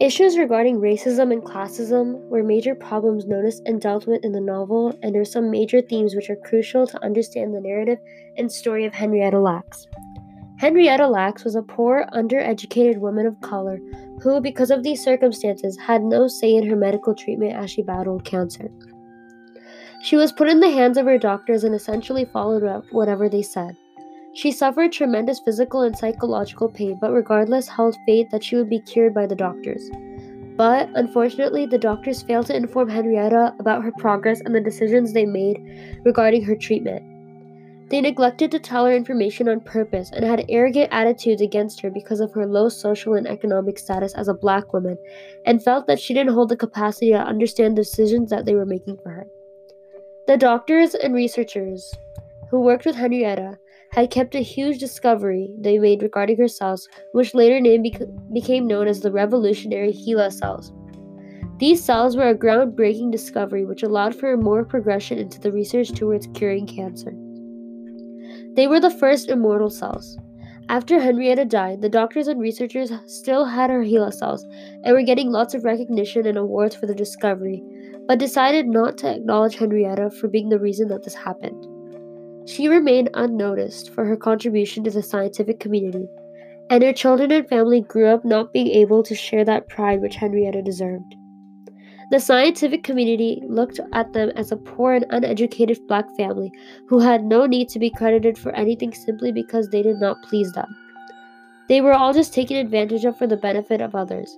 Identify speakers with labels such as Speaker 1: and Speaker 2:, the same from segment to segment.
Speaker 1: Issues regarding racism and classism were major problems noticed and dealt with in the novel, and are some major themes which are crucial to understand the narrative and story of Henrietta Lacks. Henrietta Lacks was a poor, undereducated woman of color who, because of these circumstances, had no say in her medical treatment as she battled cancer. She was put in the hands of her doctors and essentially followed up whatever they said. She suffered tremendous physical and psychological pain, but regardless, held faith that she would be cured by the doctors. But unfortunately, the doctors failed to inform Henrietta about her progress and the decisions they made regarding her treatment. They neglected to tell her information on purpose and had arrogant attitudes against her because of her low social and economic status as a black woman, and felt that she didn't hold the capacity to understand the decisions that they were making for her. The doctors and researchers who worked with Henrietta had kept a huge discovery they made regarding her cells, which later name bec- became known as the revolutionary HeLa cells. These cells were a groundbreaking discovery which allowed for more progression into the research towards curing cancer. They were the first immortal cells. After Henrietta died, the doctors and researchers still had her HeLa cells and were getting lots of recognition and awards for the discovery, but decided not to acknowledge Henrietta for being the reason that this happened. She remained unnoticed for her contribution to the scientific community, and her children and family grew up not being able to share that pride which Henrietta deserved. The scientific community looked at them as a poor and uneducated black family who had no need to be credited for anything simply because they did not please them. They were all just taken advantage of for the benefit of others.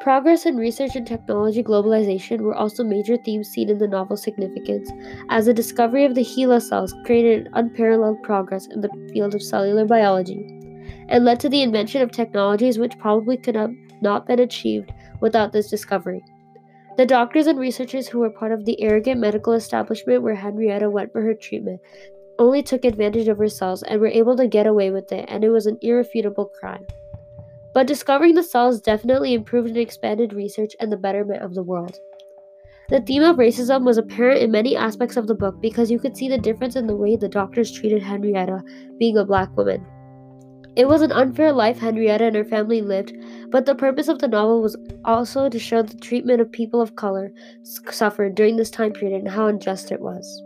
Speaker 1: Progress in research and technology globalization were also major themes seen in the novel's significance, as the discovery of the HeLa cells created an unparalleled progress in the field of cellular biology, and led to the invention of technologies which probably could have not been achieved without this discovery. The doctors and researchers who were part of the arrogant medical establishment where Henrietta went for her treatment only took advantage of her cells and were able to get away with it, and it was an irrefutable crime. But discovering the cells definitely improved and expanded research and the betterment of the world. The theme of racism was apparent in many aspects of the book because you could see the difference in the way the doctors treated Henrietta, being a black woman. It was an unfair life Henrietta and her family lived, but the purpose of the novel was also to show the treatment of people of color suffered during this time period and how unjust it was.